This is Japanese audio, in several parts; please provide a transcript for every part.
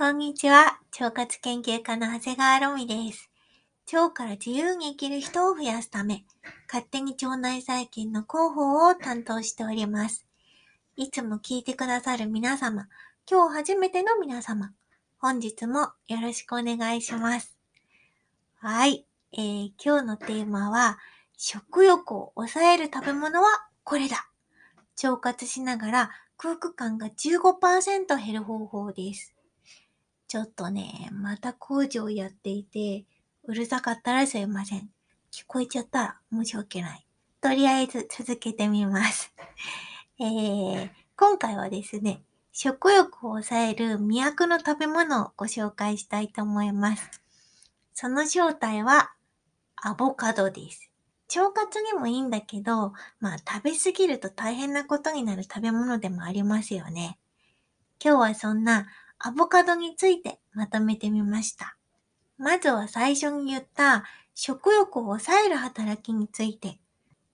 こんにちは。腸活研究家の長谷川ロミです。腸から自由に生きる人を増やすため、勝手に腸内細菌の広報を担当しております。いつも聞いてくださる皆様、今日初めての皆様、本日もよろしくお願いします。はい。えー、今日のテーマは、食欲を抑える食べ物はこれだ。腸活しながら空腹感が15%減る方法です。ちょっとね、また工場やっていて、うるさかったらすいません。聞こえちゃったら申し訳ない。とりあえず続けてみます。えー、今回はですね、食欲を抑える魅惑の食べ物をご紹介したいと思います。その正体はアボカドです。腸活にもいいんだけど、まあ食べ過ぎると大変なことになる食べ物でもありますよね。今日はそんなアボカドについてまとめてみました。まずは最初に言った食欲を抑える働きについて、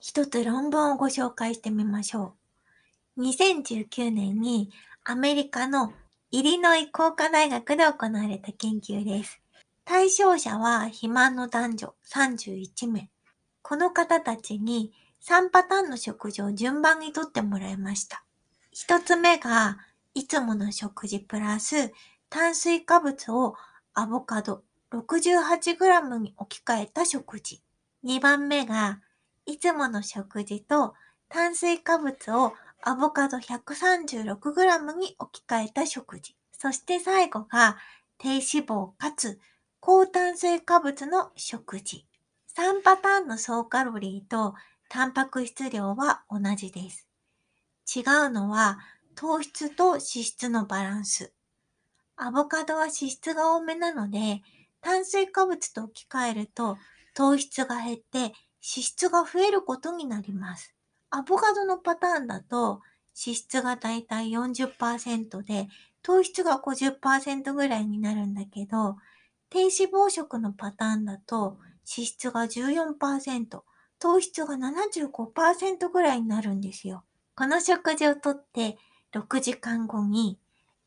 一つ論文をご紹介してみましょう。2019年にアメリカのイリノイ工科大学で行われた研究です。対象者は肥満の男女31名。この方たちに3パターンの食事を順番にとってもらいました。一つ目が、いつもの食事プラス炭水化物をアボカド 68g に置き換えた食事。2番目が、いつもの食事と炭水化物をアボカド 136g に置き換えた食事。そして最後が、低脂肪かつ高炭水化物の食事。3パターンの総カロリーとタンパク質量は同じです。違うのは糖質と脂質のバランス。アボカドは脂質が多めなので、炭水化物と置き換えると糖質が減って脂質が増えることになります。アボカドのパターンだと脂質がだいたい40%で糖質が50%ぐらいになるんだけど、低脂肪食のパターンだと脂質が14%、糖質が75%ぐらいになるんですよ。この食事をとって6時間後に、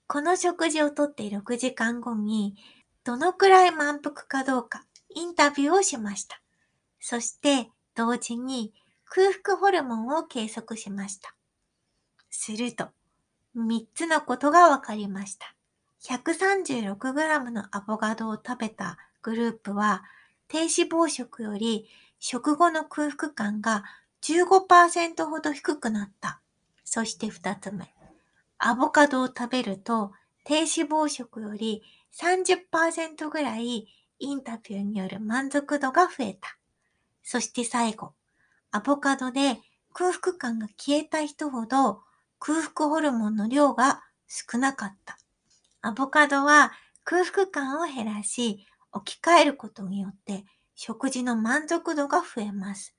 この食事をとって6時間後に、どのくらい満腹かどうかインタビューをしました。そして同時に空腹ホルモンを計測しました。すると、3つのことが分かりました。136g のアボカドを食べたグループは低脂肪食より食後の空腹感が15%ほど低くなった。そして二つ目。アボカドを食べると低脂肪食より30%ぐらいインタビューによる満足度が増えた。そして最後。アボカドで空腹感が消えた人ほど空腹ホルモンの量が少なかった。アボカドは空腹感を減らし、置き換えることによって食事の満足度が増えます。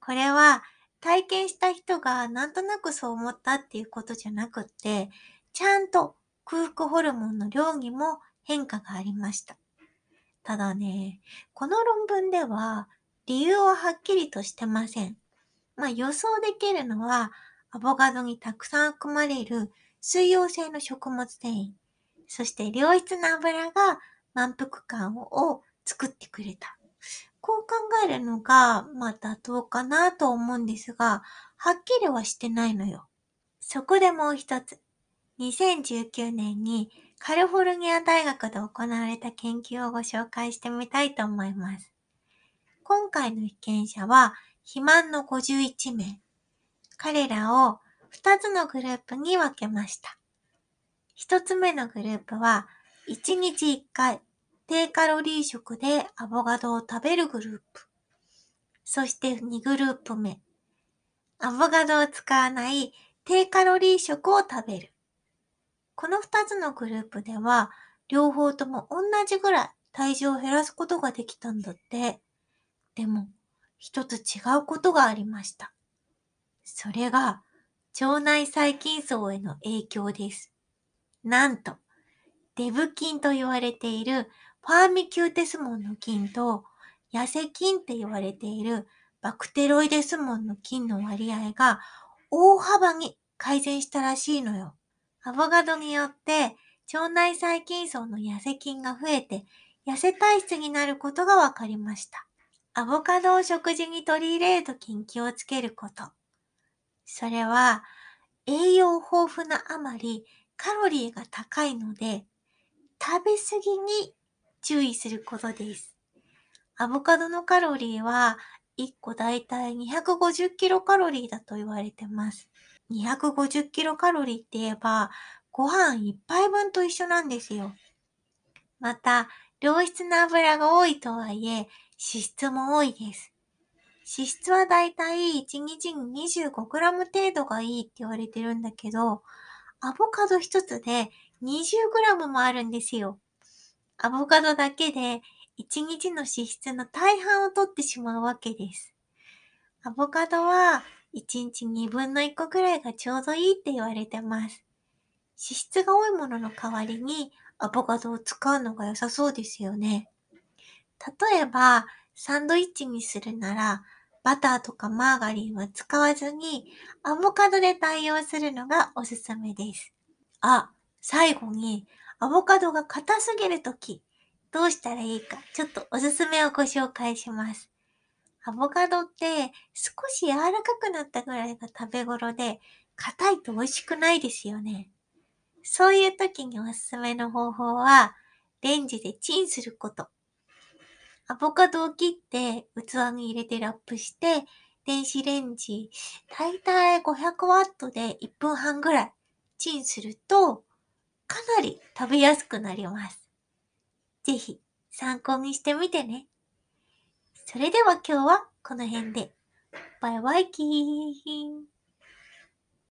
これは体験した人がなんとなくそう思ったっていうことじゃなくって、ちゃんと空腹ホルモンの量にも変化がありました。ただね、この論文では理由ははっきりとしてません。まあ予想できるのはアボカドにたくさん含まれる水溶性の食物繊維、そして良質な油が満腹感を作ってくれた。こう考えるのが、まあ妥当かなと思うんですが、はっきりはしてないのよ。そこでもう一つ。2019年にカリフォルニア大学で行われた研究をご紹介してみたいと思います。今回の被験者は肥満の51名。彼らを2つのグループに分けました。1つ目のグループは1日1回低カロリー食でアボカドを食べるグループ。そして2グループ目。アボカドを使わない低カロリー食を食べる。この2つのグループでは、両方とも同じぐらい体重を減らすことができたんだって。でも、一つ違うことがありました。それが、腸内細菌層への影響です。なんと、デブ菌と言われているファーミキューテスモンの菌と痩せ菌って言われているバクテロイデスモンの菌の割合が大幅に改善したらしいのよ。アボカドによって腸内細菌層の痩せ菌が増えて、痩せ体質になることが分かりました。アボカドを食事に取り入れるときに気をつけること。それは、栄養豊富なあまりカロリーが高いので、食べ過ぎに注意することです。アボカドのカロリーは1個だいたい250キロカロリーだと言われてます。250キロカロリーって言えば、ご飯1杯分と一緒なんですよ。また、良質な油が多いとはいえ、脂質も多いです。脂質はだいたい1日に 25g 程度がいいって言われてるんだけど、アボカド一つで 20g もあるんですよ。アボカドだけで1日の脂質の大半を取ってしまうわけです。アボカドは1日2分の1個くらいがちょうどいいって言われてます。脂質が多いものの代わりにアボカドを使うのが良さそうですよね。例えば、サンドイッチにするなら、バターとかマーガリンは使わずに、アボカドで代用するのがおすすめです。あ、最後に、アボカドが硬すぎるとき、どうしたらいいか、ちょっとおすすめをご紹介します。アボカドって少し柔らかくなったぐらいが食べ頃で、硬いと美味しくないですよね。そういう時におすすめの方法は、レンジでチンすること。アボカドを切って器に入れてラップして、電子レンジ、だいたい500ワットで1分半ぐらいチンすると、かなり食べやすくなります。ぜひ参考にしてみてね。それでは今日はこの辺で。バイバイキーン。